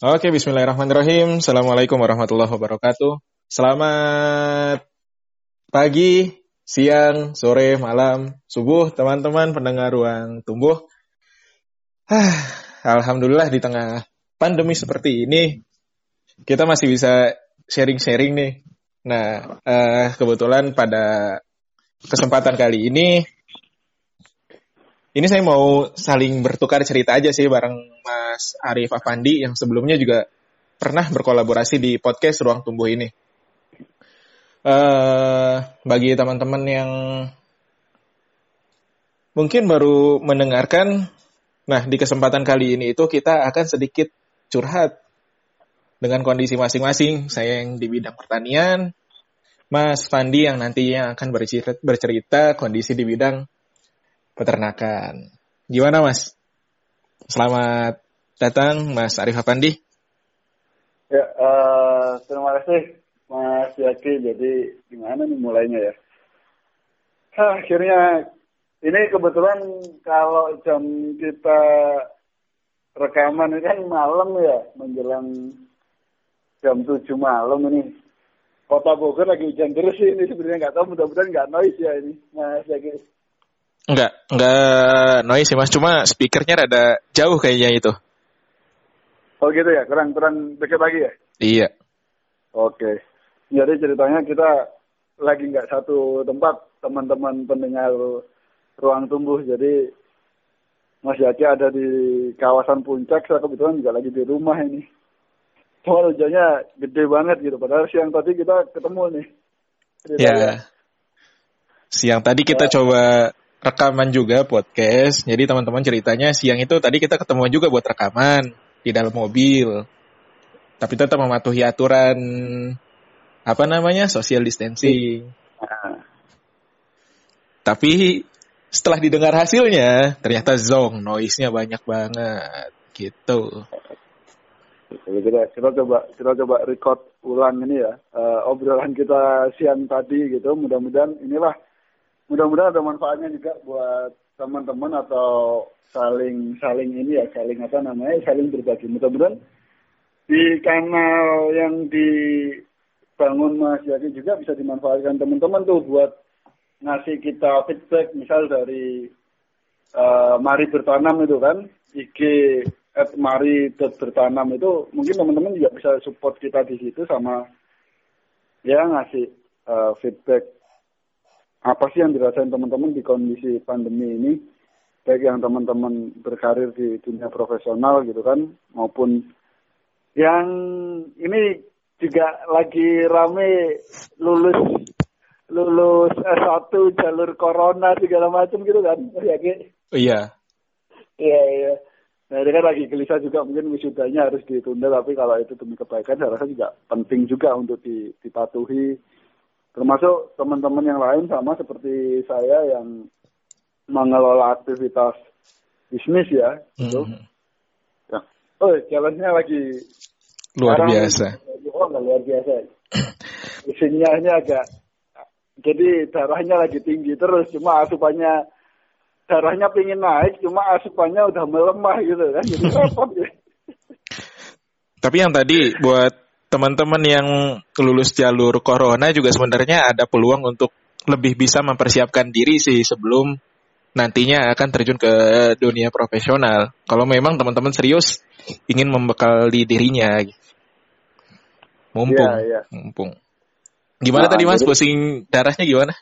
Oke, bismillahirrahmanirrahim. Assalamualaikum warahmatullahi wabarakatuh. Selamat pagi, siang, sore, malam, subuh, teman-teman pendengar ruang tumbuh. Ah, Alhamdulillah di tengah pandemi seperti ini, kita masih bisa sharing-sharing nih. Nah, uh, kebetulan pada kesempatan kali ini ini saya mau saling bertukar cerita aja sih bareng Mas Arif Afandi yang sebelumnya juga pernah berkolaborasi di podcast Ruang Tumbuh ini. Uh, bagi teman-teman yang mungkin baru mendengarkan, nah di kesempatan kali ini itu kita akan sedikit curhat dengan kondisi masing-masing. Saya yang di bidang pertanian, Mas Fandi yang nantinya akan bercerita, bercerita kondisi di bidang peternakan. Gimana Mas? Selamat datang Mas Arif Apandi. Ya, uh, terima kasih Mas Yaki. Jadi gimana nih mulainya ya? Hah, akhirnya ini kebetulan kalau jam kita rekaman ini kan malam ya, menjelang jam 7 malam ini. Kota Bogor lagi hujan terus ini sebenarnya nggak tahu mudah-mudahan nggak noise ya ini Mas Yaki. Enggak, enggak noise sih mas, cuma speakernya rada jauh kayaknya itu. Oh gitu ya, kurang kurang dekat lagi ya? Iya. Oke. Jadi ceritanya kita lagi nggak satu tempat teman-teman pendengar ruang tumbuh. Jadi Mas Yaki ada di kawasan puncak, saya kebetulan juga lagi di rumah ini. Cuma hujannya gede banget gitu, padahal siang tadi kita ketemu nih. Iya. Siang tadi kita ya. coba rekaman juga podcast. Jadi teman-teman ceritanya siang itu tadi kita ketemu juga buat rekaman di dalam mobil. Tapi tetap mematuhi aturan apa namanya social distancing. Tapi setelah didengar hasilnya ternyata zong noise-nya banyak banget gitu. Kita, kita coba kita coba record ulang ini ya uh, obrolan kita siang tadi gitu. Mudah-mudahan inilah mudah-mudahan ada manfaatnya juga buat teman-teman atau saling saling ini ya saling apa namanya saling berbagi. Mudah-mudahan di kanal yang dibangun Mas Yaki juga bisa dimanfaatkan. Teman-teman tuh buat ngasih kita feedback misal dari uh, Mari Bertanam itu kan IG at Mari Bertanam itu mungkin teman-teman juga bisa support kita di situ sama ya ngasih uh, feedback apa sih yang dirasain teman-teman di kondisi pandemi ini? Baik yang teman-teman berkarir di dunia profesional gitu kan maupun yang ini juga lagi rame lulus lulus S1 jalur corona segala macam gitu kan ya iya. Iya iya. Nah ini kan lagi gelisah juga mungkin wisudanya harus ditunda tapi kalau itu demi kebaikan saya rasa juga penting juga untuk dipatuhi termasuk teman-teman yang lain sama seperti saya yang mengelola aktivitas bisnis ya gitu. Mm -hmm. ya. Oh, jalannya lagi luar biasa. Oh, luar biasa. Isinya ini agak jadi darahnya lagi tinggi terus cuma asupannya darahnya pingin naik cuma asupannya udah melemah gitu kan jadi repot ya. Tapi yang tadi buat teman-teman yang lulus jalur corona juga sebenarnya ada peluang untuk lebih bisa mempersiapkan diri sih sebelum nantinya akan terjun ke dunia profesional. Kalau memang teman-teman serius ingin membekali dirinya. Mumpung, ya, ya. mumpung. Gimana nah, tadi Mas, jadi, pusing darahnya gimana?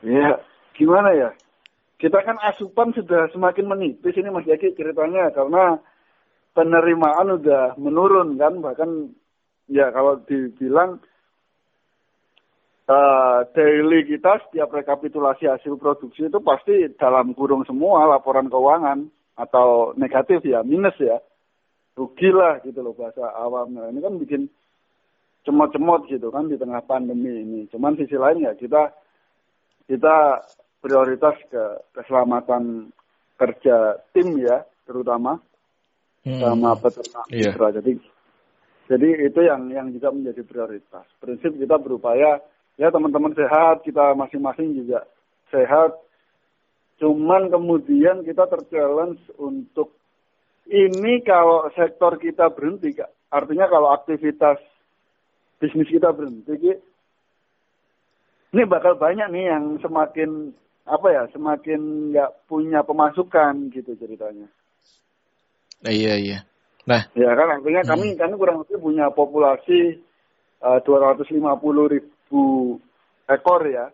Ya, gimana ya? Kita kan asupan sudah semakin menipis ini Mas Yaki ceritanya karena penerimaan udah menurun kan bahkan ya kalau dibilang uh, daily kita setiap rekapitulasi hasil produksi itu pasti dalam kurung semua laporan keuangan atau negatif ya minus ya. Rugi lah gitu loh bahasa awamnya. Ini kan bikin cemot-cemot gitu kan di tengah pandemi ini. Cuman sisi lain ya kita kita prioritas ke keselamatan kerja tim ya terutama hmm. sama peternak yeah. Jadi jadi itu yang yang juga menjadi prioritas. Prinsip kita berupaya ya teman-teman sehat, kita masing-masing juga sehat. Cuman kemudian kita terchallenge untuk ini kalau sektor kita berhenti. Artinya kalau aktivitas bisnis kita berhenti, ini bakal banyak nih yang semakin apa ya, semakin nggak punya pemasukan gitu ceritanya. Nah, iya iya. Nah, ya kan artinya hmm. kami kami kurang lebih punya populasi uh, 250 ribu ekor ya.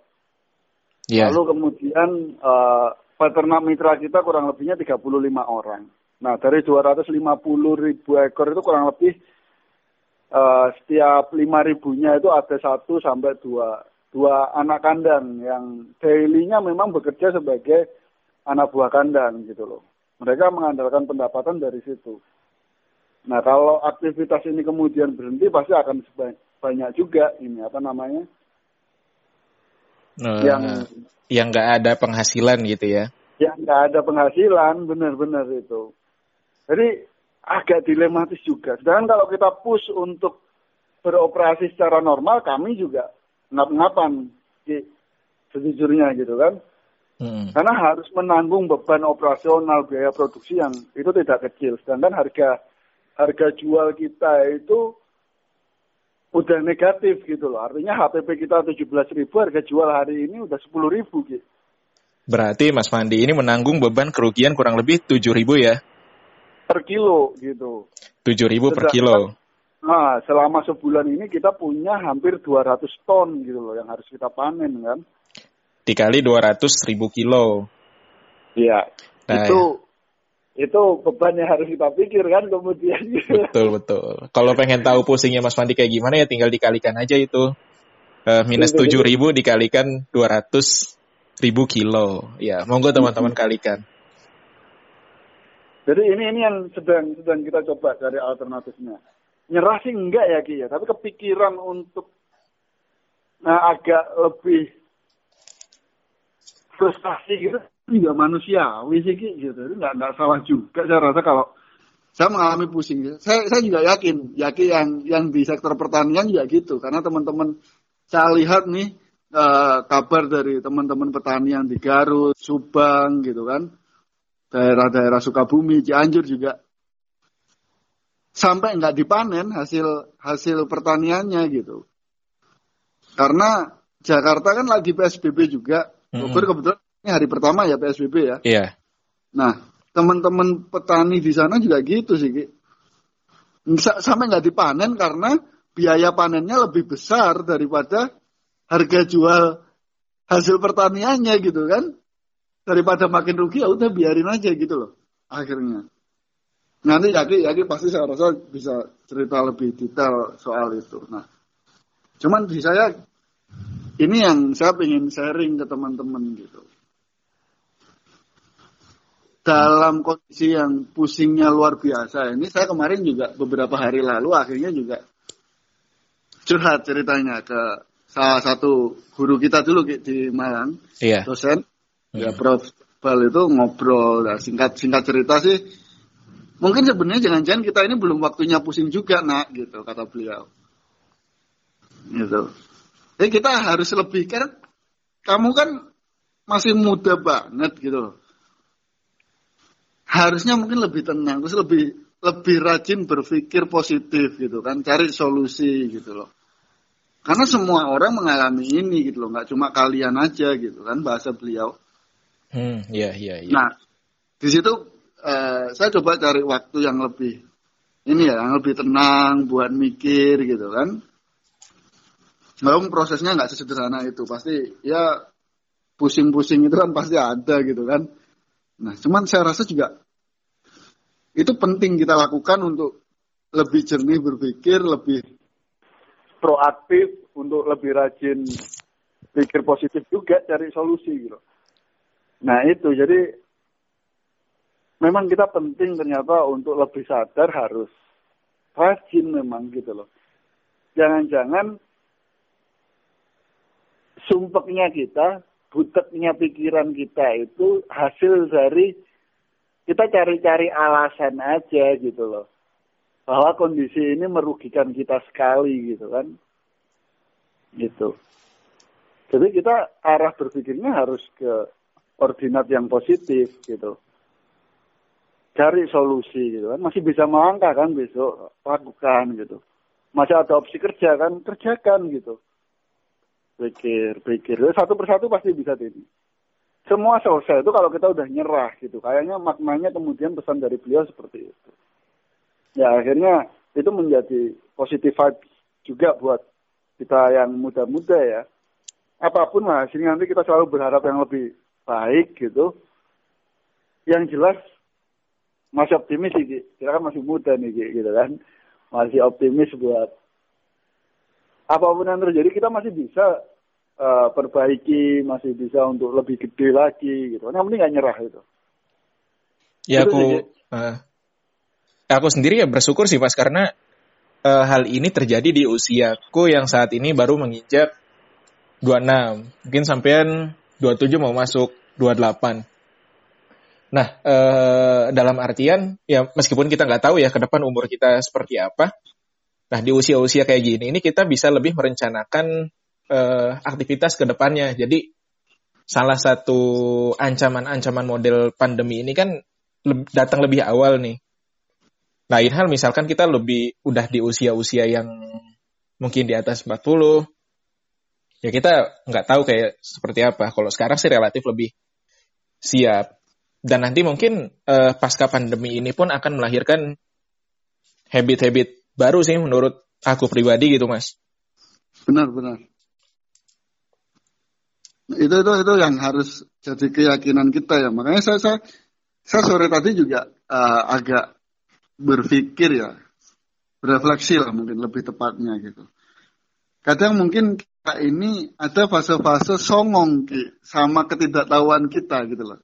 Yeah. Lalu kemudian uh, peternak mitra kita kurang lebihnya 35 orang. Nah dari 250 ribu ekor itu kurang lebih uh, setiap 5 ribunya itu ada satu sampai dua dua anak kandang yang dailynya memang bekerja sebagai anak buah kandang gitu loh. Mereka mengandalkan pendapatan dari situ. Nah kalau aktivitas ini kemudian berhenti pasti akan banyak juga ini apa namanya uh, yang yang nggak ada penghasilan gitu ya? Yang nggak ada penghasilan benar-benar itu. Jadi agak dilematis juga. Sedangkan kalau kita push untuk beroperasi secara normal, kami juga ngap-ngapan sejujurnya gitu kan. Hmm. Karena harus menanggung beban operasional biaya produksi yang itu tidak kecil. Sedangkan harga harga jual kita itu udah negatif gitu loh. Artinya HPP kita 17 ribu, harga jual hari ini udah 10 ribu gitu. Berarti Mas Mandi ini menanggung beban kerugian kurang lebih 7 ribu ya? Per kilo gitu. 7 ribu per kilo. Nah, selama sebulan ini kita punya hampir 200 ton gitu loh yang harus kita panen kan. Dikali 200 ribu kilo. Iya. Nah, itu ya. itu beban yang harus kita pikir kan kemudian. Betul betul. Kalau pengen tahu pusingnya Mas Mandi kayak gimana ya tinggal dikalikan aja itu. Uh, minus tujuh ribu dikalikan 200 ribu kilo. Ya, monggo teman-teman kalikan. Jadi ini ini yang sedang sedang kita coba cari alternatifnya nyerah sih enggak ya Ki ya, tapi kepikiran untuk nah, agak lebih frustasi gitu juga manusiawi sih gitu. Itu enggak enggak salah juga saya rasa kalau saya mengalami pusing. Saya saya juga yakin, yakin yang yang di sektor pertanian juga gitu karena teman-teman saya lihat nih uh, kabar dari teman-teman petani yang di Garut, Subang gitu kan. Daerah-daerah Sukabumi, Cianjur juga sampai nggak dipanen hasil hasil pertaniannya gitu. Karena Jakarta kan lagi PSBB juga. -hmm. kebetulan ini hari pertama ya PSBB ya. Iya. Yeah. Nah, teman-teman petani di sana juga gitu sih. Sampai nggak dipanen karena biaya panennya lebih besar daripada harga jual hasil pertaniannya gitu kan. Daripada makin rugi ya udah biarin aja gitu loh akhirnya. Nanti Yaki, Yaki pasti saya rasa bisa cerita lebih detail soal itu. Nah, cuman di saya ini yang saya ingin sharing ke teman-teman gitu. Dalam kondisi yang pusingnya luar biasa ini, saya kemarin juga beberapa hari lalu akhirnya juga curhat ceritanya ke salah satu guru kita dulu di Malang, iya. dosen, ya Prof. Bal itu ngobrol, nah, singkat singkat cerita sih Mungkin sebenarnya jangan-jangan kita ini belum waktunya pusing juga nak gitu kata beliau. Gitu. Jadi kita harus lebih kan kamu kan masih muda banget gitu Harusnya mungkin lebih tenang, terus lebih lebih rajin berpikir positif gitu kan, cari solusi gitu loh. Karena semua orang mengalami ini gitu loh, nggak cuma kalian aja gitu kan bahasa beliau. Hmm, iya iya iya. Nah, di situ eh, saya coba cari waktu yang lebih ini ya, yang lebih tenang buat mikir gitu kan. Memang prosesnya nggak sesederhana itu, pasti ya pusing-pusing itu kan pasti ada gitu kan. Nah, cuman saya rasa juga itu penting kita lakukan untuk lebih jernih berpikir, lebih proaktif, untuk lebih rajin pikir positif juga cari solusi gitu. Nah itu jadi memang kita penting ternyata untuk lebih sadar harus rajin memang gitu loh. Jangan-jangan sumpeknya kita, buteknya pikiran kita itu hasil dari kita cari-cari alasan aja gitu loh. Bahwa kondisi ini merugikan kita sekali gitu kan. Gitu. Jadi kita arah berpikirnya harus ke koordinat yang positif gitu. cari solusi gitu kan masih bisa melangkah kan besok lakukan gitu masih ada opsi kerja kan kerjakan gitu pikir pikir. Satu persatu pasti bisa ini semua selesai itu kalau kita udah nyerah gitu. Kayaknya maknanya kemudian pesan dari beliau seperti itu. Ya akhirnya itu menjadi positif juga buat kita yang muda-muda ya. Apa pun lah sini nanti kita selalu berharap yang lebih baik gitu. Yang jelas masih optimis sih, kita kan masih muda nih gitu kan, masih optimis buat apa pun yang terjadi kita masih bisa uh, perbaiki, masih bisa untuk lebih gede lagi gitu. Yang penting nggak nyerah itu. Ya itu aku, uh, aku sendiri ya bersyukur sih pas karena uh, hal ini terjadi di usiaku yang saat ini baru menginjak 26. Mungkin sampean 27 mau masuk 28. Nah, eh, dalam artian ya meskipun kita nggak tahu ya ke depan umur kita seperti apa. Nah, di usia-usia kayak gini ini kita bisa lebih merencanakan eh, aktivitas ke depannya. Jadi salah satu ancaman-ancaman model pandemi ini kan le datang lebih awal nih. Lain hal misalkan kita lebih udah di usia-usia yang mungkin di atas 40, ya kita nggak tahu kayak seperti apa. Kalau sekarang sih relatif lebih siap dan nanti mungkin uh, pasca pandemi ini pun akan melahirkan habit-habit baru sih menurut aku pribadi gitu mas. Benar benar. Itu itu itu yang harus jadi keyakinan kita ya. Makanya saya saya, saya sore tadi juga uh, agak berpikir ya, berefleksi lah mungkin lebih tepatnya gitu. Kadang mungkin kita ini ada fase-fase songong sama ketidaktahuan kita gitu loh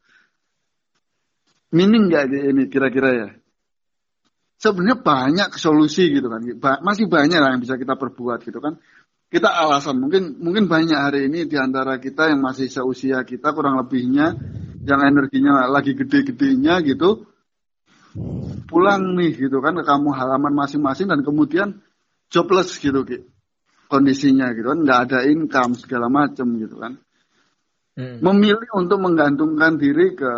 mining nggak ini kira-kira ya? Sebenarnya banyak solusi gitu kan, masih banyak lah yang bisa kita perbuat gitu kan. Kita alasan mungkin mungkin banyak hari ini di antara kita yang masih seusia kita kurang lebihnya yang energinya lagi gede-gedenya gitu pulang nih gitu kan ke kamu halaman masing-masing dan kemudian jobless gitu gitu kondisinya gitu kan nggak ada income segala macam gitu kan hmm. memilih untuk menggantungkan diri ke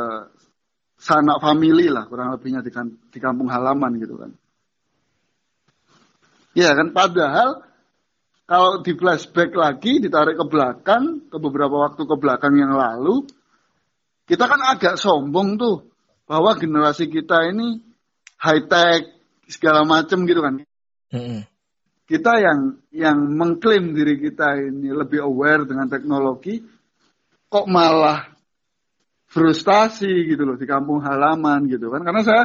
sanak family lah kurang lebihnya di, kan, di kampung halaman gitu kan. Ya kan padahal kalau di flashback lagi ditarik ke belakang ke beberapa waktu ke belakang yang lalu kita kan agak sombong tuh bahwa generasi kita ini high tech segala macam gitu kan. Mm-hmm. Kita yang yang mengklaim diri kita ini lebih aware dengan teknologi kok malah frustasi gitu loh di kampung halaman gitu kan karena saya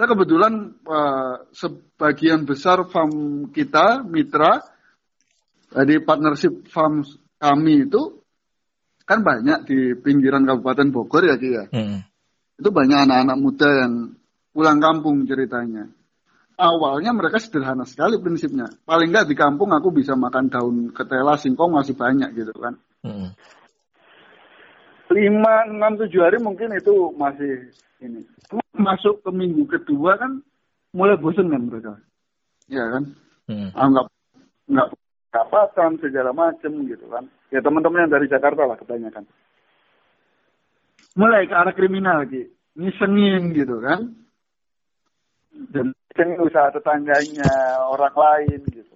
saya kebetulan uh, sebagian besar farm kita mitra di partnership farm kami itu kan banyak di pinggiran Kabupaten Bogor ya Ki ya. Hmm. Itu banyak anak-anak muda yang pulang kampung ceritanya. Awalnya mereka sederhana sekali prinsipnya. Paling nggak di kampung aku bisa makan daun ketela, singkong masih banyak gitu kan. Hmm lima enam tujuh hari mungkin itu masih ini. Masuk ke minggu kedua kan mulai bosan kan mereka. Ya kan? Hmm. anggap nggak kapatan segala macem gitu kan. Ya teman-teman yang dari Jakarta lah kebanyakan. Mulai ke arah kriminal lagi ngisengin gitu kan. Dan ini usaha tetangganya orang lain gitu.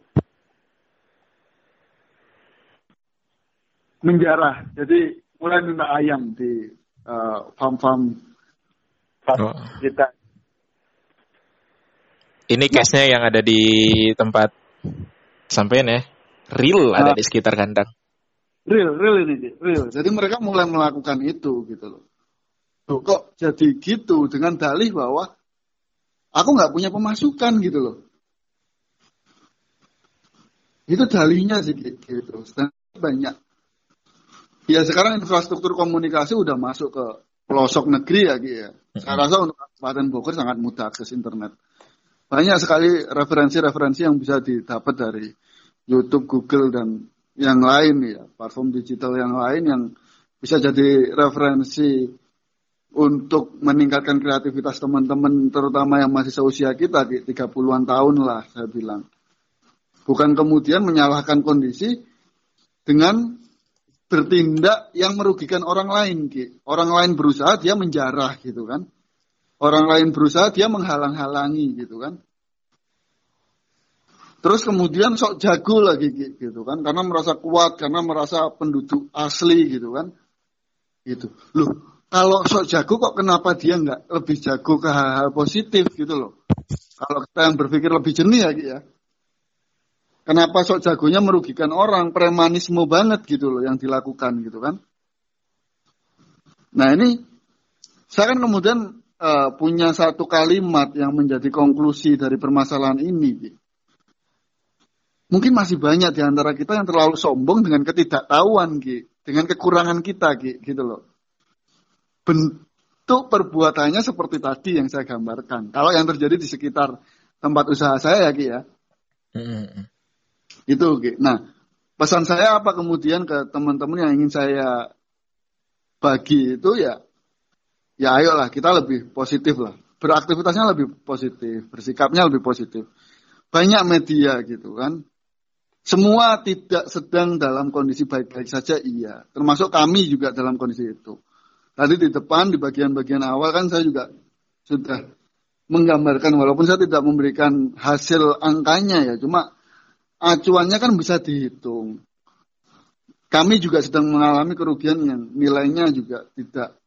Menjarah. Jadi mulai minta ayam di uh, farm-farm oh. kita. Ini case-nya yang ada di tempat sampean ya. Real nah, ada di sekitar kandang. Real, real ini, real. Jadi mereka mulai melakukan itu gitu loh. Tuh, kok jadi gitu dengan dalih bahwa aku nggak punya pemasukan gitu loh. Itu dalihnya sih gitu. Dan banyak Ya sekarang infrastruktur komunikasi udah masuk ke pelosok negeri ya Ki ya. Saya rasa untuk Kabupaten Bogor sangat mudah akses internet. Banyak sekali referensi-referensi yang bisa didapat dari YouTube, Google dan yang lain ya, platform digital yang lain yang bisa jadi referensi untuk meningkatkan kreativitas teman-teman terutama yang masih seusia kita di 30-an tahun lah saya bilang. Bukan kemudian menyalahkan kondisi dengan bertindak yang merugikan orang lain, Ki. Orang lain berusaha dia menjarah gitu kan. orang lain berusaha dia menghalang-halangi gitu kan. Terus kemudian sok jago lagi gitu kan, karena merasa kuat, karena merasa penduduk asli gitu kan. Gitu. Loh, kalau sok jago kok kenapa dia nggak lebih jago ke hal-hal positif gitu loh. Kalau kita yang berpikir lebih jernih ya, ya. Kenapa sok jagonya merugikan orang, premanisme banget gitu loh yang dilakukan gitu kan. Nah ini, saya kan kemudian uh, punya satu kalimat yang menjadi konklusi dari permasalahan ini. Mungkin masih banyak di antara kita yang terlalu sombong dengan ketidaktahuan, Ki. Dengan kekurangan kita, Ki. Gitu loh. Bentuk perbuatannya seperti tadi yang saya gambarkan. Kalau yang terjadi di sekitar tempat usaha saya ya, Ki ya. Itu, Ki. Nah, pesan saya apa kemudian ke teman-teman yang ingin saya bagi itu ya, ya ayolah kita lebih positif lah. Beraktivitasnya lebih positif, bersikapnya lebih positif banyak media gitu kan semua tidak sedang dalam kondisi baik-baik saja, iya. Termasuk kami juga dalam kondisi itu. Tadi di depan, di bagian-bagian awal kan saya juga sudah menggambarkan, walaupun saya tidak memberikan hasil angkanya ya, cuma acuannya kan bisa dihitung. Kami juga sedang mengalami kerugian yang nilainya juga tidak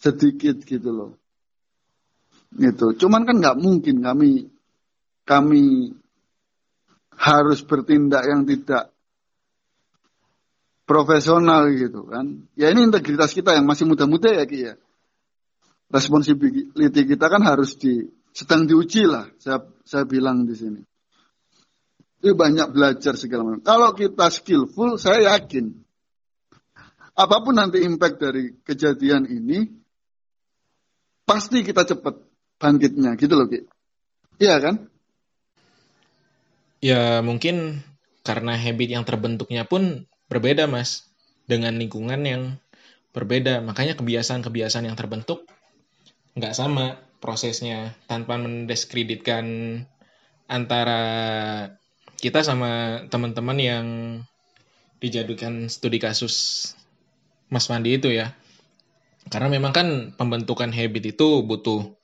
sedikit gitu loh. Gitu. Cuman kan nggak mungkin kami kami harus bertindak yang tidak profesional gitu kan. Ya ini integritas kita yang masih muda-muda ya Ki ya. Responsibility kita kan harus di sedang diuji lah, saya saya bilang di sini. Itu banyak belajar segala macam. Kalau kita skillful, saya yakin apa pun nanti impact dari kejadian ini, pasti kita cepat bangkitnya gitu loh Ki. Iya kan? Ya mungkin karena habit yang terbentuknya pun berbeda mas dengan lingkungan yang berbeda. Makanya kebiasaan-kebiasaan yang terbentuk nggak sama prosesnya tanpa mendiskreditkan antara kita sama teman-teman yang dijadikan studi kasus Mas Mandi itu ya. Karena memang kan pembentukan habit itu butuh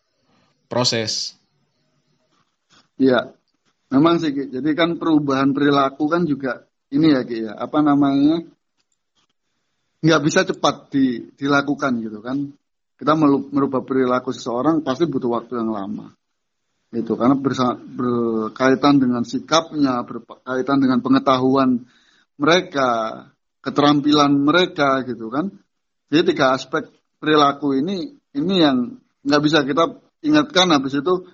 proses. Iya, Memang sih, jadi kan perubahan perilaku kan juga ini ya, Ki, ya. Apa namanya? Nggak bisa cepat di, dilakukan gitu kan. Kita merubah perilaku seseorang pasti butuh waktu yang lama. Itu karena berkaitan dengan sikapnya, berkaitan dengan pengetahuan mereka, keterampilan mereka gitu kan. Jadi tiga aspek perilaku ini ini yang nggak bisa kita ingatkan habis itu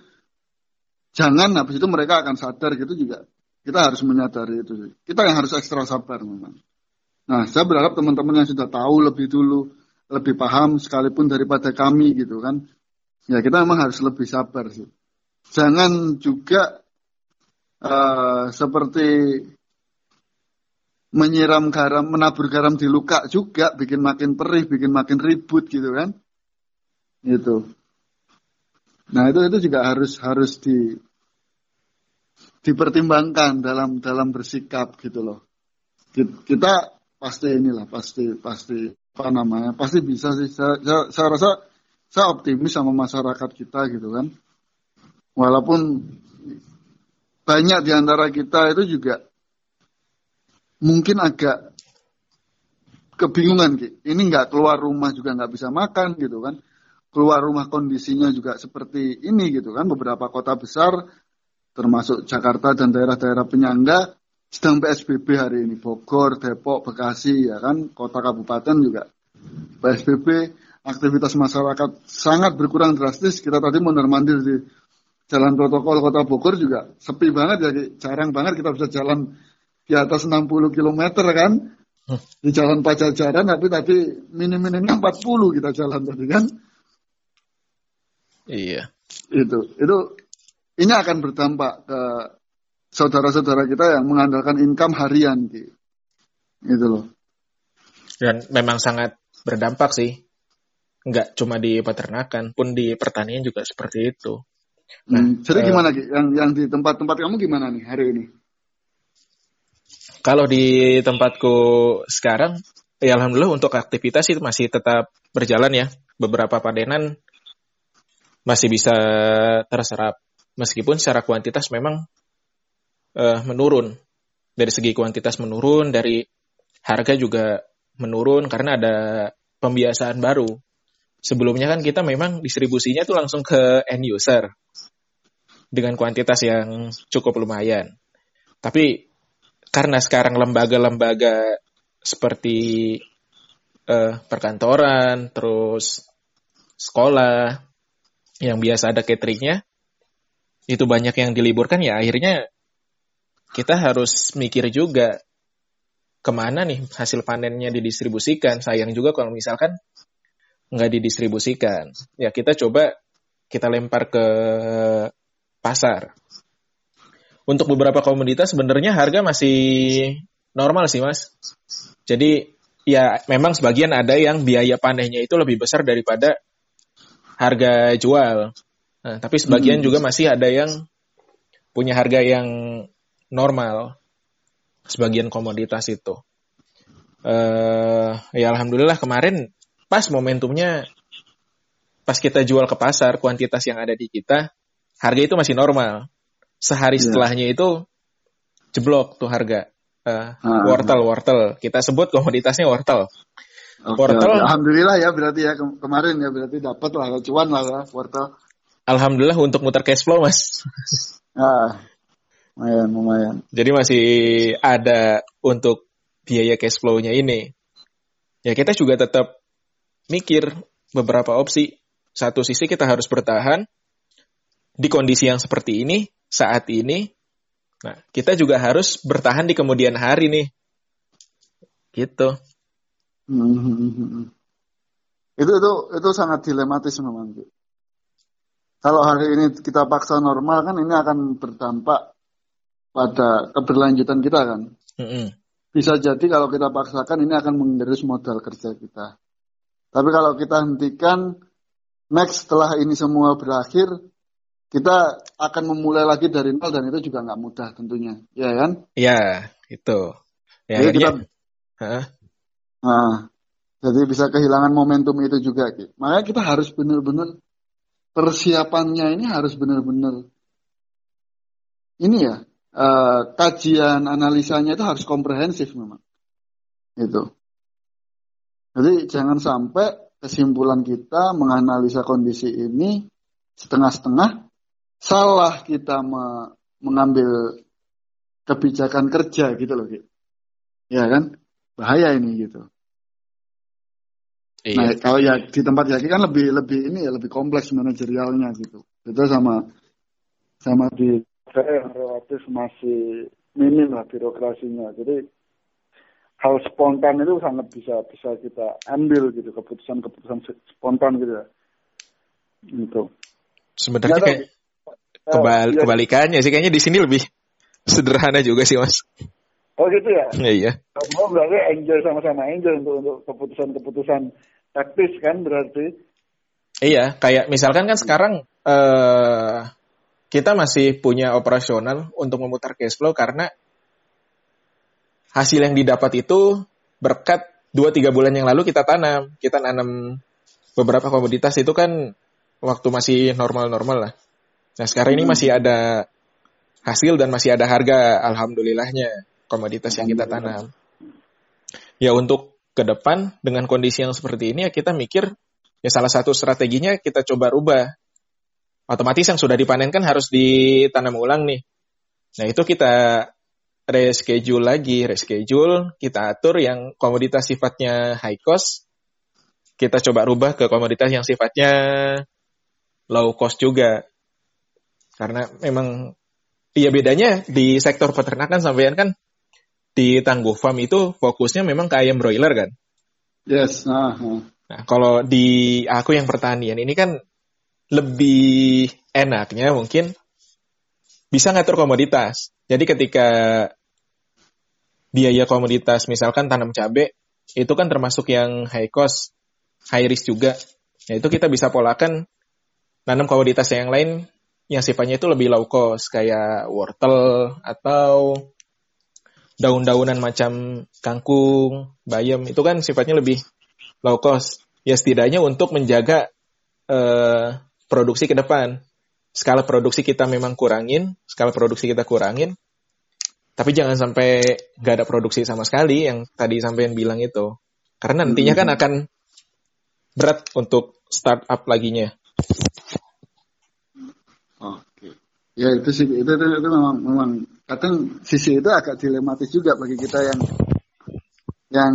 jangan habis itu mereka akan sadar gitu juga. Kita harus menyadari itu kita yang harus ekstra sabar memang. Nah saya berharap teman-teman yang sudah tahu lebih dulu lebih paham sekalipun daripada kami gitu kan. Ya kita memang harus lebih sabar sih jangan juga uh, seperti menyiram garam menabur garam di luka juga bikin makin perih bikin makin ribut gitu kan gitu Nah itu itu juga harus harus di dipertimbangkan dalam dalam bersikap gitu loh. Kita pasti inilah pasti pasti apa namanya pasti bisa sih. Saya, saya, saya rasa saya optimis sama masyarakat kita gitu kan. Walaupun banyak di antara kita itu juga mungkin agak kebingungan gitu. Ini nggak keluar rumah juga nggak bisa makan gitu kan. Keluar rumah kondisinya juga seperti ini gitu kan. Beberapa kota besar termasuk Jakarta dan daerah-daerah penyangga sedang PSBB hari ini. Bogor, Depok, Bekasi ya kan. Kota kabupaten juga PSBB aktivitas masyarakat sangat berkurang drastis. Kita tadi mondar mandir di jalan protokol kota Bogor juga sepi banget ya jarang banget kita bisa jalan di atas 60 km kan di jalan Pajajaran tapi tapi minim-minimnya 40 kita jalan tadi kan Iya. Itu itu ini akan berdampak ke saudara-saudara kita yang mengandalkan income harian gitu. Gitu loh. Dan memang sangat berdampak sih. Enggak cuma di peternakan, pun di pertanian juga seperti itu. Nah, hmm, jadi uh, gimana? Yang yang di tempat-tempat kamu gimana nih hari ini? Kalau di tempatku sekarang, ya alhamdulillah untuk aktivitas itu masih tetap berjalan ya. Beberapa padenan masih bisa terserap meskipun secara kuantitas memang uh, menurun dari segi kuantitas menurun dari harga juga menurun karena ada pembiasaan baru sebelumnya kan kita memang distribusinya tuh langsung ke end user dengan kuantitas yang cukup lumayan. Tapi karena sekarang lembaga-lembaga seperti uh, perkantoran terus sekolah yang biasa ada cateringnya itu banyak yang diliburkan ya akhirnya kita harus mikir juga ke mana nih hasil panennya didistribusikan. Sayang juga kalau misalkan nggak didistribusikan. Ya kita coba kita lempar ke pasar untuk beberapa komoditas sebenarnya harga masih normal sih mas jadi ya memang sebagian ada yang biaya panennya itu lebih besar daripada harga jual. Nah, tapi sebagian hmm. juga masih ada yang punya harga yang normal. Sebagian komoditas itu. Uh, ya alhamdulillah kemarin pas momentumnya pas kita jual ke pasar kuantitas yang ada di kita harga itu masih normal. Sehari yeah. setelahnya itu jeblok tuh harga. Uh, ah, wortel wortel kita sebut komoditasnya wortel Okay, wortel. Okay. Alhamdulillah ya berarti ya ke kemarin ya berarti dapat lah cuan lah ya wortel. Alhamdulillah untuk muter cash flow mas. ah, lumayan lumayan. Jadi masih ada untuk biaya cash flow-nya ini. Ya kita juga tetap mikir beberapa opsi. Satu sisi kita harus bertahan di kondisi yang seperti ini saat ini. Nah kita juga harus bertahan di kemudian hari nih. Gitu. Hmm. Itu itu itu sangat dilematis memang. Kalau hari ini kita paksa normal kan ini akan berdampak pada keberlanjutan kita kan. Mm-hmm. Bisa jadi kalau kita paksakan ini akan mengerus modal kerja kita. Tapi kalau kita hentikan next setelah ini semua berakhir kita akan memulai lagi dari nol dan itu juga nggak mudah tentunya, ya kan? Iya, itu. Ya, Jadi kita, huh? Nah, jadi bisa kehilangan momentum itu juga. Gitu. Makanya kita harus benar-benar persiapannya ini harus benar-benar ini ya uh, kajian analisanya itu harus komprehensif memang. Itu. Jadi jangan sampai kesimpulan kita menganalisa kondisi ini setengah-setengah salah kita me mengambil kebijakan kerja gitu loh gitu. Ya kan? Bahaya ini gitu. Iya. Nah kalau ya di tempat Yaki kan lebih lebih ini ya lebih kompleks manajerialnya gitu. Itu sama sama di saya relatif masih minim lah birokrasinya. Jadi hal spontan itu sangat bisa bisa kita ambil gitu keputusan-keputusan spontan gitu ya. Gitu. Sebenarnya kayak kebal ya. kebalikannya sih kayaknya di sini lebih sederhana juga sih mas. Oh gitu ya? Iya. iya. Oh, berarti enjoy sama-sama enjoy untuk untuk keputusan-keputusan taktis kan berarti. Iya, kayak misalkan kan sekarang uh, kita masih punya operasional untuk memutar cash flow karena hasil yang didapat itu berkat 2-3 bulan yang lalu kita tanam. Kita nanam beberapa komoditas itu kan waktu masih normal-normal lah. Nah sekarang ini masih ada hasil dan masih ada harga alhamdulillahnya komoditas yang kita tanam. Ya untuk ke depan dengan kondisi yang seperti ini ya kita mikir ya salah satu strateginya kita coba rubah. Otomatis yang sudah dipanenkan harus ditanam ulang nih. Nah itu kita reschedule lagi, reschedule, kita atur yang komoditas sifatnya high cost, kita coba rubah ke komoditas yang sifatnya low cost juga. Karena memang iya bedanya di sektor peternakan sampean kan di Tangguh Farm itu fokusnya memang ke ayam broiler kan? Yes. Nah, nah kalau di aku yang pertanian ini kan lebih enaknya mungkin bisa ngatur komoditas. Jadi ketika biaya komoditas misalkan tanam cabai itu kan termasuk yang high cost, high risk juga. Ya itu kita bisa polakan nanam komoditas yang lain yang sifatnya itu lebih low cost kayak wortel atau daun-daunan macam kangkung, bayam itu kan sifatnya lebih low cost. Ya setidaknya untuk menjaga uh, produksi ke depan. Skala produksi kita memang kurangin, skala produksi kita kurangin, tapi jangan sampai nggak ada produksi sama sekali yang tadi sampean bilang itu. Karena nantinya kan akan berat untuk startup laginya. Ya itu sih. Itu, itu, itu memang memang. Kadang sisi itu agak dilematis juga bagi kita yang yang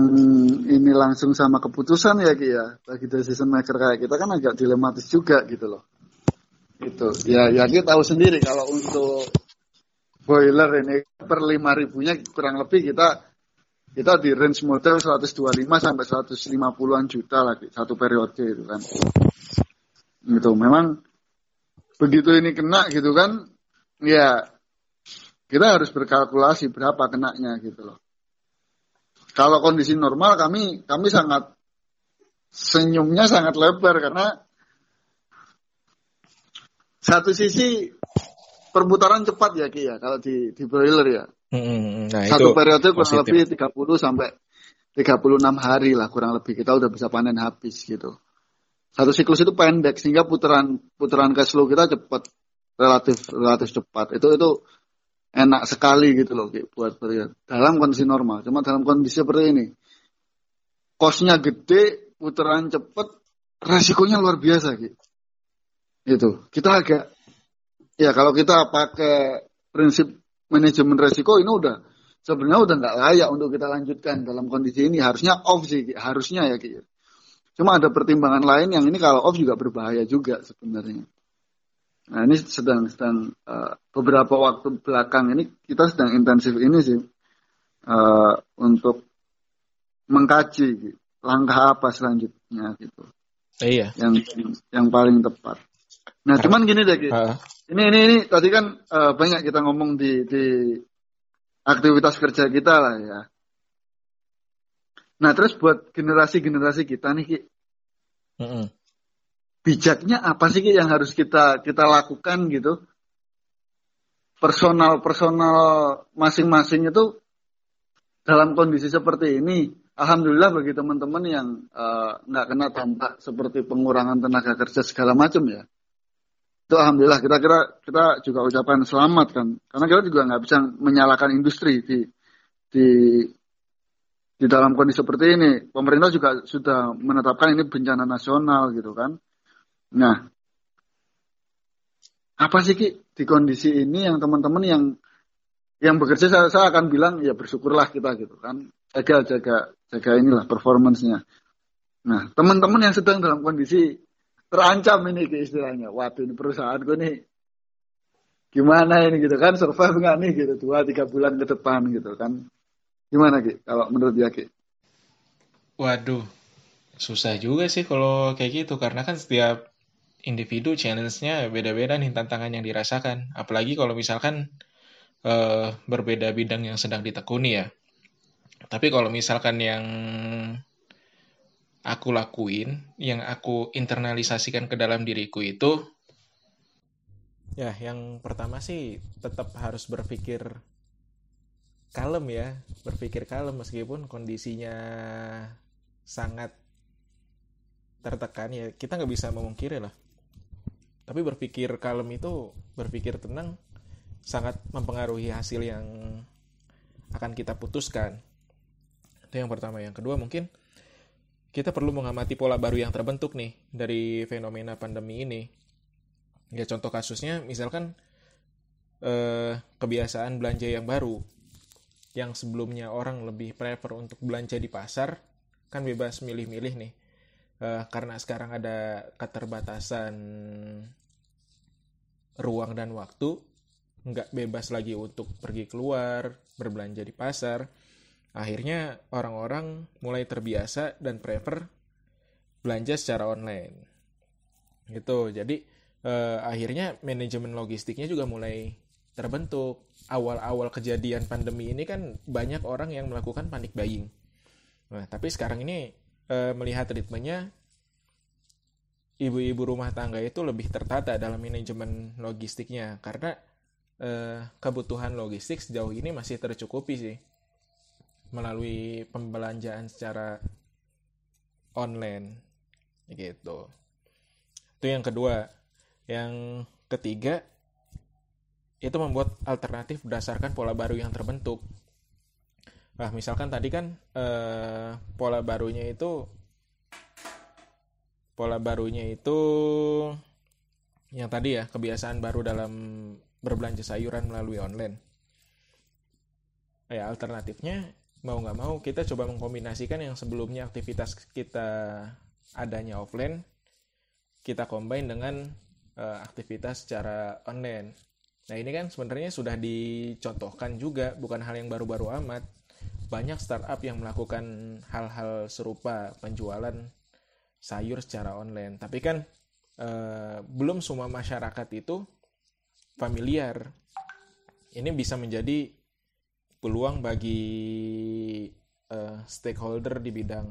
ini langsung sama keputusan ya Ki ya. Bagi decision maker kayak kita kan agak dilematis juga gitu loh. Itu ya ya kita tahu sendiri kalau untuk boiler ini per lima ribunya kurang lebih kita kita di range model 125 sampai 150-an juta lagi satu periode itu kan. Itu memang begitu ini kena gitu kan ya kita harus berkalkulasi berapa kenanya gitu loh kalau kondisi normal kami kami sangat senyumnya sangat lebar karena satu sisi perputaran cepat ya Ki ya kalau di di broiler ya. Hmm, nah, satu itu periode kurang positif. lebih 30 sampai 36 hari lah kurang lebih kita udah bisa panen habis gitu. Satu siklus itu pendek sehingga putaran putaran cash flow kita cepat relatif relatif cepat. Itu itu enak sekali gitu loh buat periode dalam kondisi normal. Cuma dalam kondisi seperti ini, kosnya gede, putaran cepet, resikonya luar biasa Ki. Itu kita agak ya kalau kita pakai prinsip manajemen resiko ini udah sebenarnya udah nggak layak untuk kita lanjutkan dalam kondisi ini harusnya off sih harusnya ya Ki. Cuma ada pertimbangan lain yang ini kalau off juga berbahaya juga sebenarnya. Nah ini sedang sedang uh, beberapa waktu belakang ini kita sedang intensif ini sih uh, untuk mengkaji langkah apa selanjutnya gitu. Iya. Yang yang paling tepat. Nah cuman gini deh, Ki. Uh, ini ini ini tadi kan uh, banyak kita ngomong di di aktivitas kerja kita lah ya. Nah terus buat generasi-generasi kita nih, Ki, mm -mm. bijaknya apa sih Ki, yang harus kita kita lakukan gitu? Personal personal masing-masing itu dalam kondisi seperti ini, alhamdulillah bagi teman-teman yang nggak uh, kena dampak seperti pengurangan tenaga kerja segala macam ya. Itu alhamdulillah kita kira kita juga ucapan selamat kan, karena kita juga nggak bisa menyalahkan industri di di di dalam kondisi seperti ini. Pemerintah juga sudah menetapkan ini bencana nasional gitu kan. Nah, apa sih Ki di kondisi ini yang teman-teman yang yang bekerja saya, saya akan bilang ya bersyukurlah kita gitu kan. Jaga jaga jaga inilah performancenya. Nah, teman-teman yang sedang dalam kondisi terancam ini ke istilahnya. Waduh ini perusahaanku nih gimana ini gitu kan survive nggak nih gitu dua tiga bulan ke depan gitu kan gimana Ki kalau menurut dia Ki? Waduh, susah juga sih kalau kayak gitu karena kan setiap individu challenge-nya beda-beda nih tantangan yang dirasakan. Apalagi kalau misalkan uh, berbeda bidang yang sedang ditekuni ya. Tapi kalau misalkan yang aku lakuin, yang aku internalisasikan ke dalam diriku itu, ya yang pertama sih tetap harus berpikir kalem ya, berpikir kalem meskipun kondisinya sangat tertekan ya. Kita nggak bisa memungkiri lah. Tapi berpikir kalem itu berpikir tenang sangat mempengaruhi hasil yang akan kita putuskan. Itu yang pertama. Yang kedua mungkin kita perlu mengamati pola baru yang terbentuk nih dari fenomena pandemi ini. Ya contoh kasusnya misalkan eh, kebiasaan belanja yang baru yang sebelumnya orang lebih prefer untuk belanja di pasar kan bebas milih-milih nih. Uh, karena sekarang ada keterbatasan ruang dan waktu nggak bebas lagi untuk pergi keluar berbelanja di pasar. Akhirnya orang-orang mulai terbiasa dan prefer belanja secara online. Gitu. Jadi uh, akhirnya manajemen logistiknya juga mulai terbentuk. Awal-awal kejadian pandemi ini kan banyak orang yang melakukan panic buying. Nah, tapi sekarang ini e, melihat ritmenya ibu-ibu rumah tangga itu lebih tertata dalam manajemen logistiknya. Karena e, kebutuhan logistik sejauh ini masih tercukupi sih. Melalui pembelanjaan secara online. Gitu. Itu yang kedua. Yang ketiga, itu membuat alternatif berdasarkan pola baru yang terbentuk. Nah, misalkan tadi kan eh, pola barunya itu pola barunya itu yang tadi ya kebiasaan baru dalam berbelanja sayuran melalui online. Ya alternatifnya mau nggak mau kita coba mengkombinasikan yang sebelumnya aktivitas kita adanya offline kita combine dengan uh, aktivitas secara online. Nah ini kan sebenarnya sudah dicontohkan juga, bukan hal yang baru-baru amat. Banyak startup yang melakukan hal-hal serupa penjualan sayur secara online. Tapi kan uh, belum semua masyarakat itu familiar. Ini bisa menjadi peluang bagi uh, stakeholder di bidang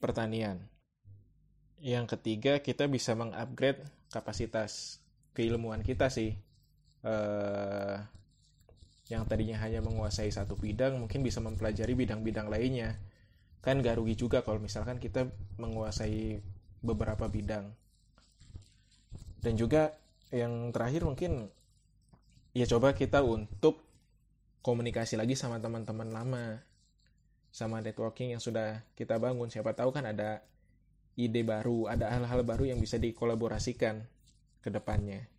pertanian. Yang ketiga, kita bisa mengupgrade kapasitas keilmuan kita sih. Uh, yang tadinya hanya menguasai satu bidang, mungkin bisa mempelajari bidang-bidang lainnya. Kan gak rugi juga kalau misalkan kita menguasai beberapa bidang. Dan juga yang terakhir mungkin ya coba kita untuk komunikasi lagi sama teman-teman lama sama networking yang sudah kita bangun siapa tahu kan ada ide baru ada hal-hal baru yang bisa dikolaborasikan ke depannya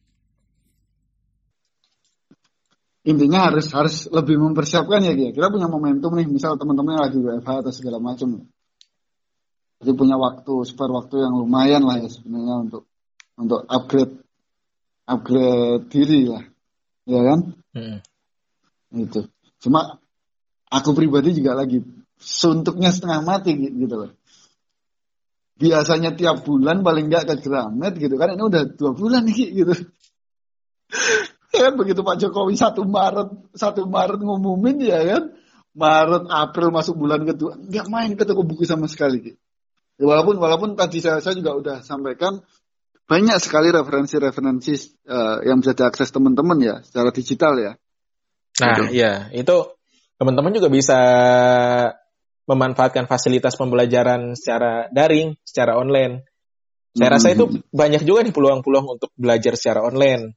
intinya harus harus lebih mempersiapkan ya dia kita punya momentum nih misal teman-teman lagi WFH atau segala macam jadi punya waktu spare waktu yang lumayan lah ya sebenarnya untuk untuk upgrade upgrade diri lah. Ya kan? Hmm. itu cuma aku pribadi juga lagi suntuknya setengah mati gitu loh. Biasanya tiap bulan paling nggak ke Gramet gitu kan. Ini udah dua bulan nih gitu ya kan begitu Pak Jokowi satu Maret satu Maret ngumumin ya kan Maret April masuk bulan kedua nggak main ke toko buku sama sekali gitu. walaupun walaupun tadi saya, saya juga udah sampaikan banyak sekali referensi-referensi uh, yang bisa diakses teman-teman ya secara digital ya. Nah, gitu. ya itu teman-teman juga bisa memanfaatkan fasilitas pembelajaran secara daring, secara online. Saya hmm. rasa itu banyak juga nih peluang-peluang untuk belajar secara online.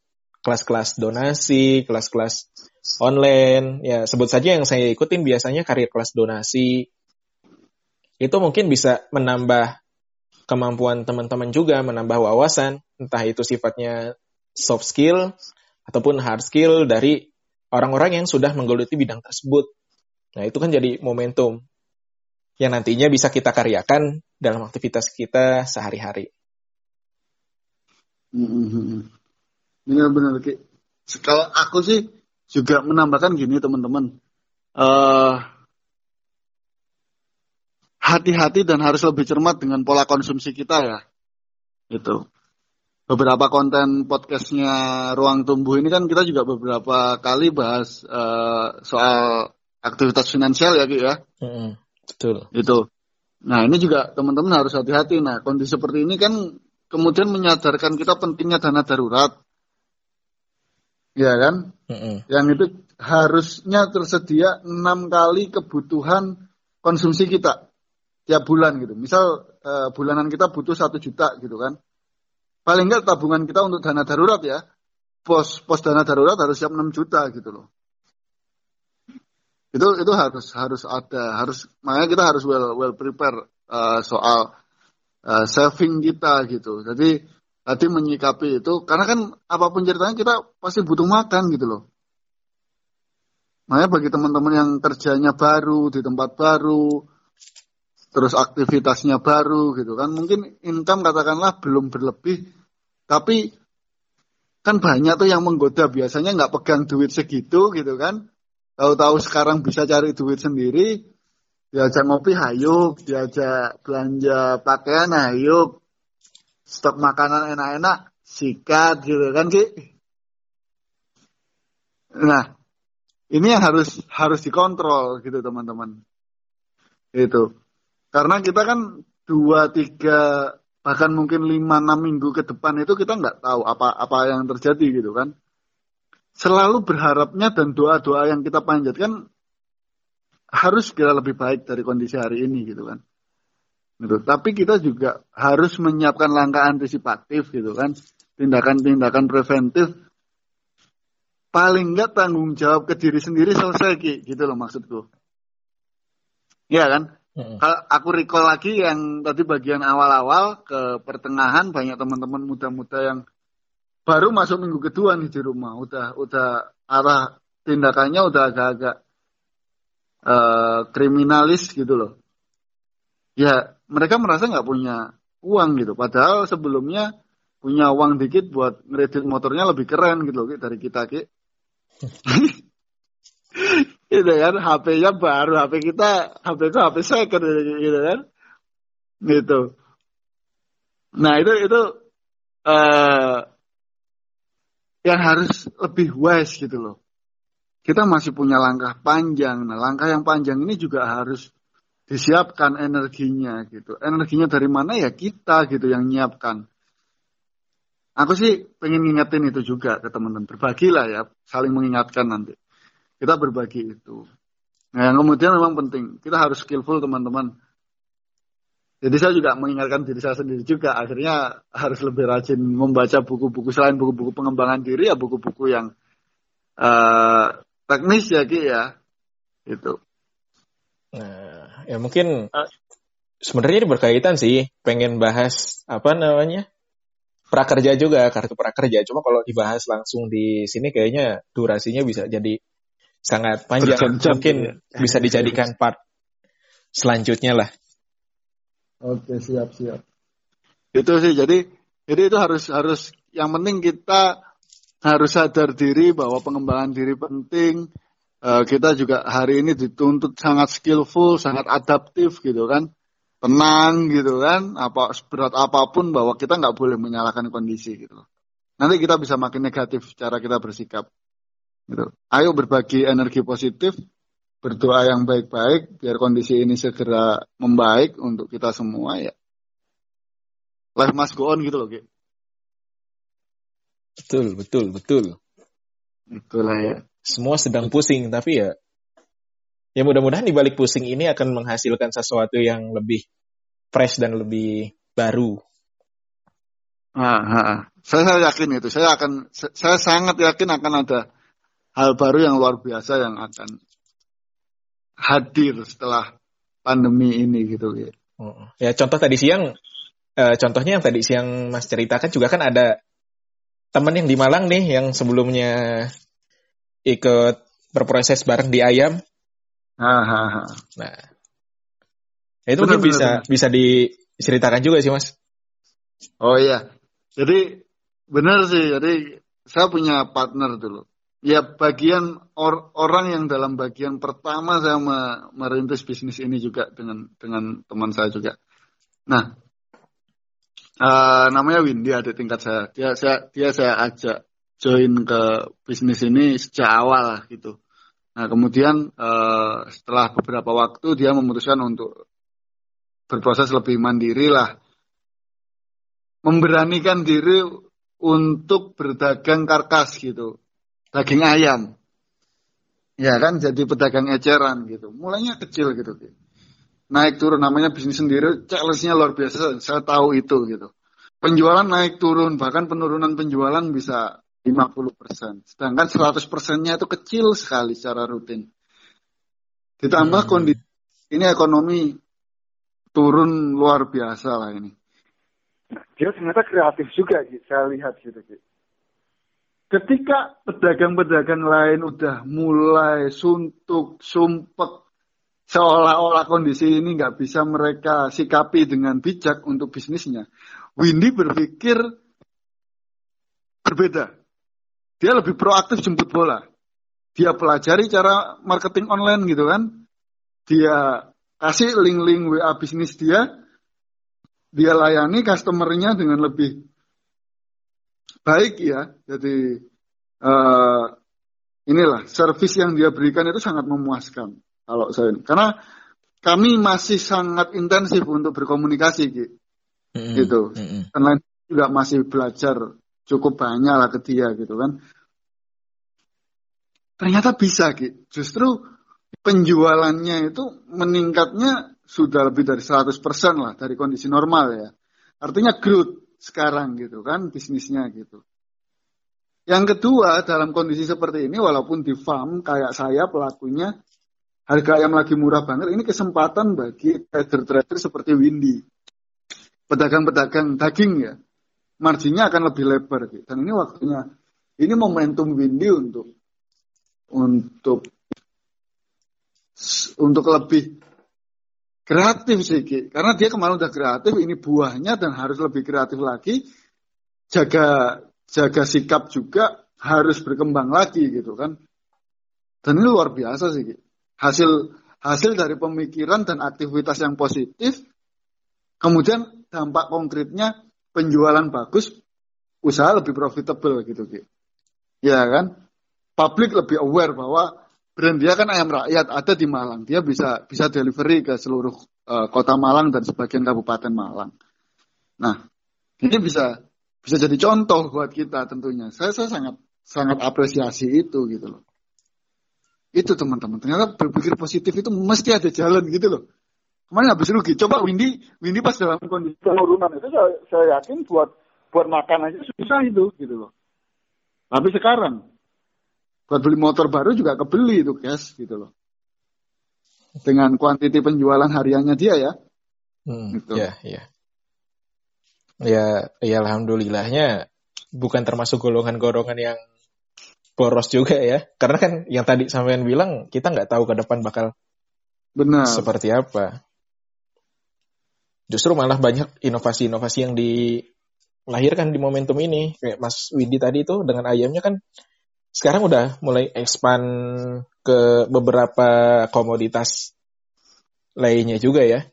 Kelas-kelas donasi, kelas-kelas online, ya sebut saja yang saya ikutin biasanya karir kelas donasi. Itu mungkin bisa menambah kemampuan teman-teman juga menambah wawasan, entah itu sifatnya soft skill ataupun hard skill dari orang-orang yang sudah menggeluti bidang tersebut. Nah, itu kan jadi momentum yang nantinya bisa kita karyakan dalam aktivitas kita sehari-hari. Benar-benar, Kalau aku sih juga menambahkan gini, teman-teman. Uh, hati-hati dan harus lebih cermat dengan pola konsumsi kita ya. Itu. Beberapa konten podcastnya Ruang Tumbuh ini kan kita juga beberapa kali bahas uh, soal aktivitas finansial ya, Ki ya. Mm, betul. Itu. Nah ini juga teman-teman harus hati-hati. Nah kondisi seperti ini kan kemudian menyadarkan kita pentingnya dana darurat. Ya kan? Mm Yang itu harusnya tersedia enam kali kebutuhan konsumsi kita tiap bulan gitu. Misal uh, bulanan kita butuh satu juta gitu kan. Paling enggak tabungan kita untuk dana darurat ya. Pos pos dana darurat harus siap 6 juta gitu loh. Itu itu harus harus ada, harus makanya kita harus well well prepare uh, soal uh, saving kita gitu. Jadi tadi menyikapi itu karena kan apa pun ceritanya kita pasti butuh makan gitu loh. Makanya bagi teman-teman yang kerjanya baru di tempat baru, terus aktivitasnya baru gitu kan mungkin income katakanlah belum berlebih tapi kan banyak tuh yang menggoda. Biasanya nggak pegang duit segitu gitu kan. Tahu-tahu sekarang bisa cari duit sendiri diajak ngopi hayuk diajak belanja pakaian hayuk stok makanan enak-enak sikat gitu kan ki nah ini yang harus harus dikontrol gitu teman-teman itu karena kita kan dua, tiga, bahkan mungkin lima, enam minggu ke depan itu kita nggak tahu apa apa yang terjadi gitu kan. Selalu berharapnya dan doa-doa yang kita panjatkan harus segera lebih baik dari kondisi hari ini gitu kan. Gitu. Tapi kita juga harus menyiapkan langkah antisipatif gitu kan. tindakan-tindakan preventif paling nggak tanggung jawab ke diri sendiri selesai Ki. gitu loh maksudku. Iya kan? Kalau aku recall lagi yang tadi bagian awal-awal ke pertengahan banyak teman-teman muda-muda yang baru masuk minggu kedua nih di rumah, udah udah arah tindakannya udah agak-agak uh, kriminalis gitu loh. Ya mereka merasa nggak punya uang gitu, padahal sebelumnya punya uang dikit buat ngeredit motornya lebih keren gitu loh dari kita ki. gitu kan HP-nya baru HP kita HP itu HP second gitu kan. Gitu. Nah itu itu uh, yang harus lebih wise gitu loh. Kita masih punya langkah panjang. Nah langkah yang panjang ini juga harus disiapkan energinya gitu energinya dari mana ya kita gitu yang nyiapkan aku sih pengen ngingetin itu juga ke teman-teman berbagilah ya saling mengingatkan nanti kita berbagi itu. Nah, yang kemudian memang penting, kita harus skillful teman-teman. Jadi saya juga mengingatkan diri saya sendiri juga, akhirnya harus lebih rajin membaca buku-buku selain buku-buku pengembangan diri ya buku-buku yang uh, teknis ya Ki ya. Itu. Nah, ya mungkin uh, sebenarnya ini berkaitan sih, pengen bahas apa namanya? prakerja juga, kartu prakerja. Cuma kalau dibahas langsung di sini kayaknya durasinya bisa jadi sangat panjang mungkin ya. bisa dijadikan part selanjutnya lah. Oke siap siap. Itu sih jadi jadi itu harus harus yang penting kita harus sadar diri bahwa pengembangan diri penting. Uh, kita juga hari ini dituntut sangat skillful, sangat adaptif gitu kan, tenang gitu kan, apa berat apa pun bahwa kita nggak boleh menyalahkan kondisi gitu. Nanti kita bisa makin negatif cara kita bersikap. Gitu. Ayo berbagi energi positif, berdoa yang baik-baik biar kondisi ini segera membaik untuk kita semua ya. Life must go on gitu loh, Ki. Betul, betul, betul. Itulah ya. Semua sedang pusing, tapi ya ya mudah-mudahan di balik pusing ini akan menghasilkan sesuatu yang lebih fresh dan lebih baru. Ah, ah, ah. Saya, saya yakin itu. Saya akan saya sangat yakin akan ada hal baru yang luar biasa yang akan hadir setelah pandemi ini gitu ya. Ya contoh tadi siang, eh, contohnya yang tadi siang Mas ceritakan juga kan ada teman yang di Malang nih yang sebelumnya ikut berproses bareng di ayam. Nah, itu benar, mungkin bisa benar. bisa diceritakan juga sih mas. Oh iya, jadi benar sih. Jadi saya punya partner dulu ya bagian or, orang yang dalam bagian pertama saya me, merintis bisnis ini juga dengan dengan teman saya juga. Nah, uh, namanya Windy ada tingkat saya. Dia saya dia saya ajak join ke bisnis ini sejak awal lah gitu. Nah kemudian uh, setelah beberapa waktu dia memutuskan untuk berproses lebih mandiri lah, memberanikan diri untuk berdagang karkas gitu daging ayam. Ya kan jadi pedagang eceran gitu. Mulainya kecil gitu. Naik turun namanya bisnis sendiri, challenge-nya luar biasa. Saya tahu itu gitu. Penjualan naik turun, bahkan penurunan penjualan bisa 50%. Sedangkan 100%-nya itu kecil sekali secara rutin. Ditambah hmm. kondisi ini ekonomi turun luar biasa lah ini. Dia ternyata kreatif juga, saya lihat gitu. Gitu ketika pedagang-pedagang lain udah mulai suntuk, sumpek, seolah-olah kondisi ini nggak bisa mereka sikapi dengan bijak untuk bisnisnya. Windy berpikir berbeda. Dia lebih proaktif jemput bola. Dia pelajari cara marketing online gitu kan. Dia kasih link-link WA bisnis dia. Dia layani customernya dengan lebih baik ya. Jadi uh, inilah service yang dia berikan itu sangat memuaskan kalau saya karena kami masih sangat intensif untuk berkomunikasi gitu. Mm-hmm. gitu. Mm-hmm. Karena juga masih belajar cukup banyak lah ke dia gitu kan. Ternyata bisa gitu. Justru penjualannya itu meningkatnya sudah lebih dari 100% lah dari kondisi normal ya. Artinya growth sekarang gitu kan bisnisnya gitu. Yang kedua dalam kondisi seperti ini walaupun di farm kayak saya pelakunya harga ayam lagi murah banget ini kesempatan bagi trader-trader seperti Windy. Pedagang-pedagang daging ya. Marginnya akan lebih lebar gitu. Dan ini waktunya ini momentum Windy untuk untuk untuk lebih kreatif sih Ki. Karena dia kemarin udah kreatif, ini buahnya dan harus lebih kreatif lagi. Jaga jaga sikap juga harus berkembang lagi gitu kan. Dan ini luar biasa sih Ki. Hasil hasil dari pemikiran dan aktivitas yang positif kemudian dampak konkretnya penjualan bagus, usaha lebih profitable gitu Ki. Ya kan? Publik lebih aware bahwa brand dia kan ayam rakyat ada di Malang. Dia bisa bisa delivery ke seluruh uh, kota Malang dan sebagian kabupaten Malang. Nah, ini bisa bisa jadi contoh buat kita tentunya. Saya saya sangat sangat apresiasi itu gitu loh. Itu teman-teman. Ternyata berpikir positif itu mesti ada jalan gitu loh. Kemarin habis rugi. Coba Windy, Windy pas dalam kondisi penurunan itu saya, saya yakin buat buat makan aja susah itu gitu loh. Tapi sekarang buat beli motor baru juga kebeli itu cash gitu loh dengan kuantiti penjualan hariannya dia ya hmm, gitu. ya ya ya ya alhamdulillahnya bukan termasuk golongan-golongan yang boros juga ya karena kan yang tadi sampean bilang kita nggak tahu ke depan bakal benar seperti apa justru malah banyak inovasi-inovasi yang dilahirkan di momentum ini kayak Mas Widi tadi itu dengan ayamnya kan sekarang udah mulai expand ke beberapa komoditas lainnya juga ya.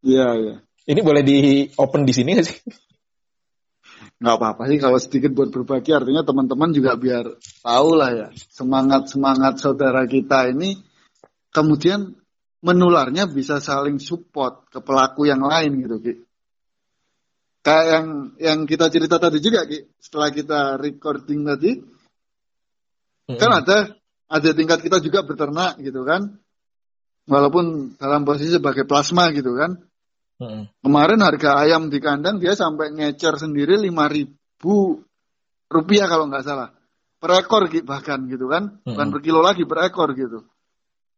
Iya, iya. Ini boleh di open di sini nggak sih? Nggak apa-apa sih kalau sedikit buat berbagi artinya teman-teman juga biar tahu lah ya semangat-semangat saudara kita ini kemudian menularnya bisa saling support ke pelaku yang lain gitu Ki. Kayak yang yang kita cerita tadi juga Ki, setelah kita recording tadi Kan ada ada tingkat kita juga berternak gitu kan. Walaupun dalam posisi sebagai plasma gitu kan. Mm-hmm. Kemarin harga ayam di kandang dia sampai ngecer sendiri lima ribu rupiah kalau nggak salah. Per ekor bahkan gitu kan. Bukan per kilo lagi per ekor gitu.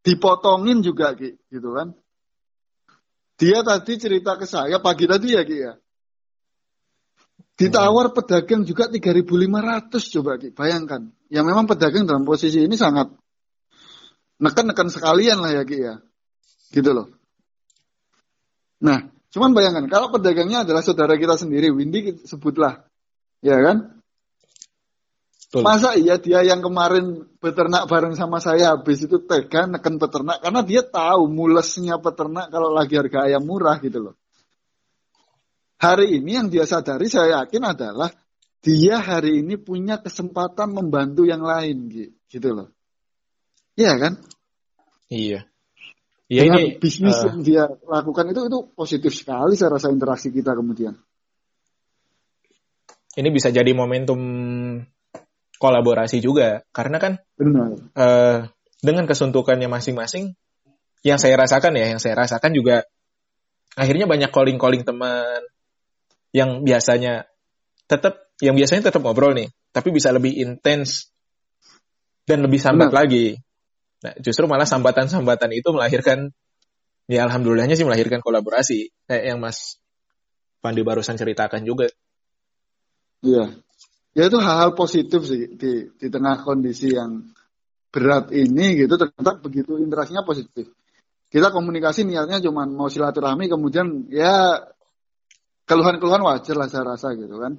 Dipotongin juga gitu kan. Dia tadi cerita ke saya pagi tadi ya Ki ya. Ditawar pedagang juga 3.500 coba Ki, bayangkan. Ya memang pedagang dalam posisi ini sangat neken-neken sekalian lah ya Ki ya. Gitu loh. Nah, cuman bayangkan kalau pedagangnya adalah saudara kita sendiri, Windy sebutlah. Ya kan? Betul. Masa iya dia yang kemarin beternak bareng sama saya habis itu tega neken peternak karena dia tahu mulesnya peternak kalau lagi harga ayam murah gitu loh hari ini yang dia sadari saya yakin adalah dia hari ini punya kesempatan membantu yang lain gitu loh. Iya kan? Iya. Iya ini bisnis uh, yang dia lakukan itu itu positif sekali saya rasa interaksi kita kemudian. Ini bisa jadi momentum kolaborasi juga karena kan Benar. Uh, dengan kesuntukannya masing-masing yang saya rasakan ya yang saya rasakan juga akhirnya banyak calling-calling teman yang biasanya tetap yang biasanya tetap ngobrol nih, tapi bisa lebih intens dan lebih sambat Benar. lagi. Nah, justru malah sambatan-sambatan itu melahirkan ya alhamdulillahnya sih melahirkan kolaborasi kayak yang Mas Pandi barusan ceritakan juga. Iya. Ya itu hal-hal positif sih di di tengah kondisi yang berat ini gitu ternyata begitu interaksinya positif. Kita komunikasi niatnya cuma mau silaturahmi kemudian ya keluhan-keluhan wajar lah saya rasa gitu kan.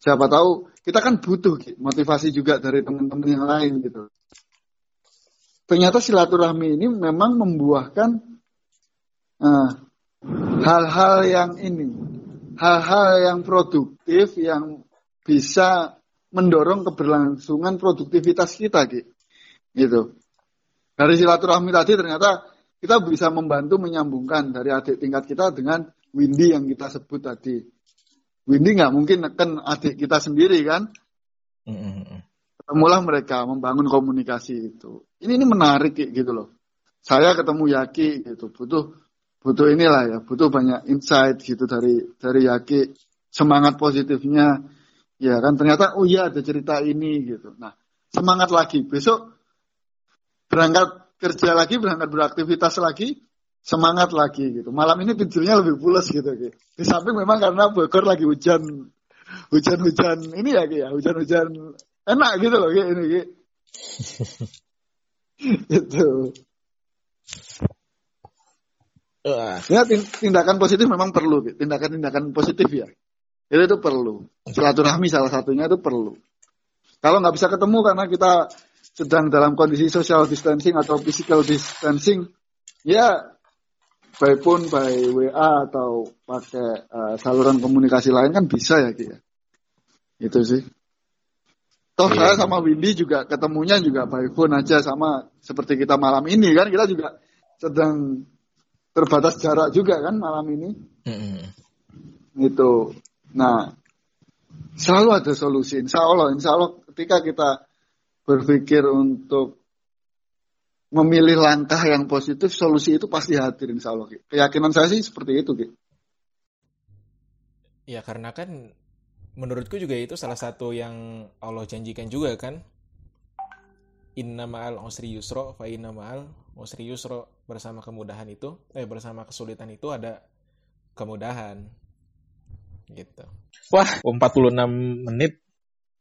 Siapa tahu kita kan butuh motivasi juga dari teman-teman yang lain gitu. Ternyata silaturahmi ini memang membuahkan eh, hal-hal yang ini, hal-hal yang produktif yang bisa mendorong keberlangsungan produktivitas kita gitu. Dari silaturahmi tadi ternyata kita bisa membantu menyambungkan dari adik tingkat kita dengan Windy yang kita sebut tadi. Windy nggak mungkin neken adik kita sendiri kan. Ketemulah mereka membangun komunikasi itu. Ini ini menarik gitu loh. Saya ketemu Yaki gitu, butuh butuh inilah ya, butuh banyak insight gitu dari dari Yaki semangat positifnya. Ya kan ternyata oh iya ada cerita ini gitu. Nah semangat lagi. Besok berangkat kerja lagi berangkat beraktivitas lagi semangat lagi gitu. Malam ini tidurnya lebih pulas gitu gitu di samping memang karena Bogor lagi hujan hujan-hujan ini ya ya hujan-hujan enak gitu loh Ki ini Ki itu ya tindakan positif memang perlu tindakan-tindakan positif ya. Itu itu perlu. Silaturahmi salah satunya itu perlu. Kalau nggak bisa ketemu karena kita sedang dalam kondisi social distancing atau physical distancing ya baik pun by WA atau pakai uh, saluran komunikasi lain kan bisa ya Ki ya. Itu sih. Toh iya. saya sama Windy juga ketemunya juga by phone aja sama seperti kita malam ini kan kita juga sedang terbatas jarak juga kan malam ini. Mm-hmm. Itu. Nah, selalu ada solusi. Insya Allah, insya Allah ketika kita berpikir untuk memilih langkah yang positif, solusi itu pasti hadir insya Allah. Keyakinan saya sih seperti itu. Ki. Ya karena kan menurutku juga itu salah satu yang Allah janjikan juga kan. Inna ma'al usri yusro, fa inna ma'al usri yusro. Bersama kemudahan itu, eh bersama kesulitan itu ada kemudahan. Gitu. Wah, 46 menit.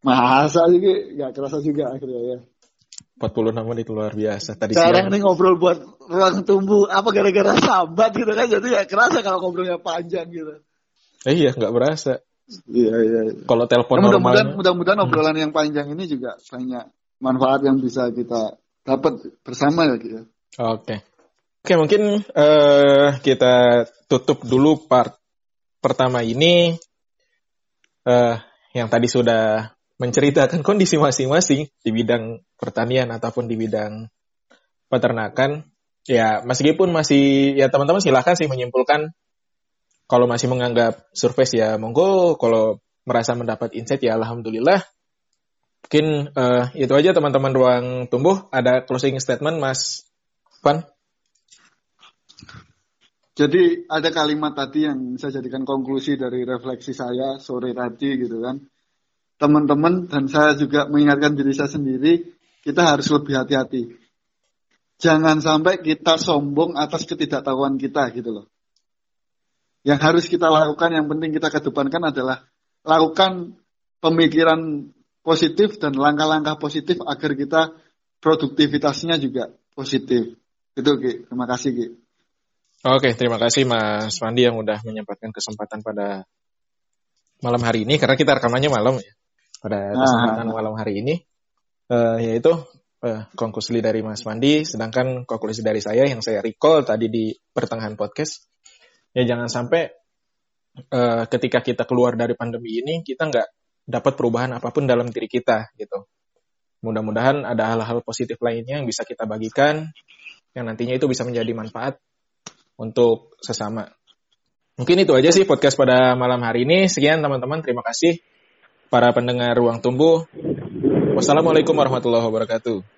Masa sih, gak kerasa juga akhirnya ya. 46 menit luar biasa. Tadi Sekarang siang. nih ngobrol buat ruang tumbuh apa gara-gara sambat gitu kan jadi ya kerasa kalau ngobrolnya panjang gitu. Eh, iya nggak berasa. Iya iya. iya. Kalau telepon ya, mudah-mudahan mudah-mudahan hmm. obrolan yang panjang ini juga banyak manfaat yang bisa kita dapat bersama ya gitu. Oke. Oke mungkin uh, kita tutup dulu part pertama ini uh, yang tadi sudah menceritakan kondisi masing-masing di bidang pertanian ataupun di bidang peternakan. Ya, meskipun masih ya teman-teman silahkan sih menyimpulkan kalau masih menganggap surface ya monggo, kalau merasa mendapat insight ya alhamdulillah. Mungkin uh, itu aja teman-teman ruang tumbuh. Ada closing statement Mas Pan? Jadi ada kalimat tadi yang saya jadikan konklusi dari refleksi saya sore tadi gitu kan teman-teman dan saya juga mengingatkan diri saya sendiri, kita harus lebih hati-hati. Jangan sampai kita sombong atas ketidaktahuan kita gitu loh. Yang harus kita lakukan, yang penting kita kedepankan adalah lakukan pemikiran positif dan langkah-langkah positif agar kita produktivitasnya juga positif. Itu Ki. Terima kasih Ki. Oke, terima kasih Mas Mandi yang udah menyempatkan kesempatan pada malam hari ini karena kita rekamannya malam ya pada kesempatan ah. malam hari ini uh, yaitu uh, konklusi dari Mas Mandi, sedangkan konklusi dari saya yang saya recall tadi di pertengahan podcast ya jangan sampai uh, ketika kita keluar dari pandemi ini kita nggak dapat perubahan apa pun dalam diri kita gitu. Mudah-mudahan ada hal-hal positif lainnya yang bisa kita bagikan yang nantinya itu bisa menjadi manfaat untuk sesama. Mungkin itu aja sih podcast pada malam hari ini. Sekian teman-teman, terima kasih para pendengar Ruang Tumbuh. Wassalamualaikum warahmatullahi wabarakatuh.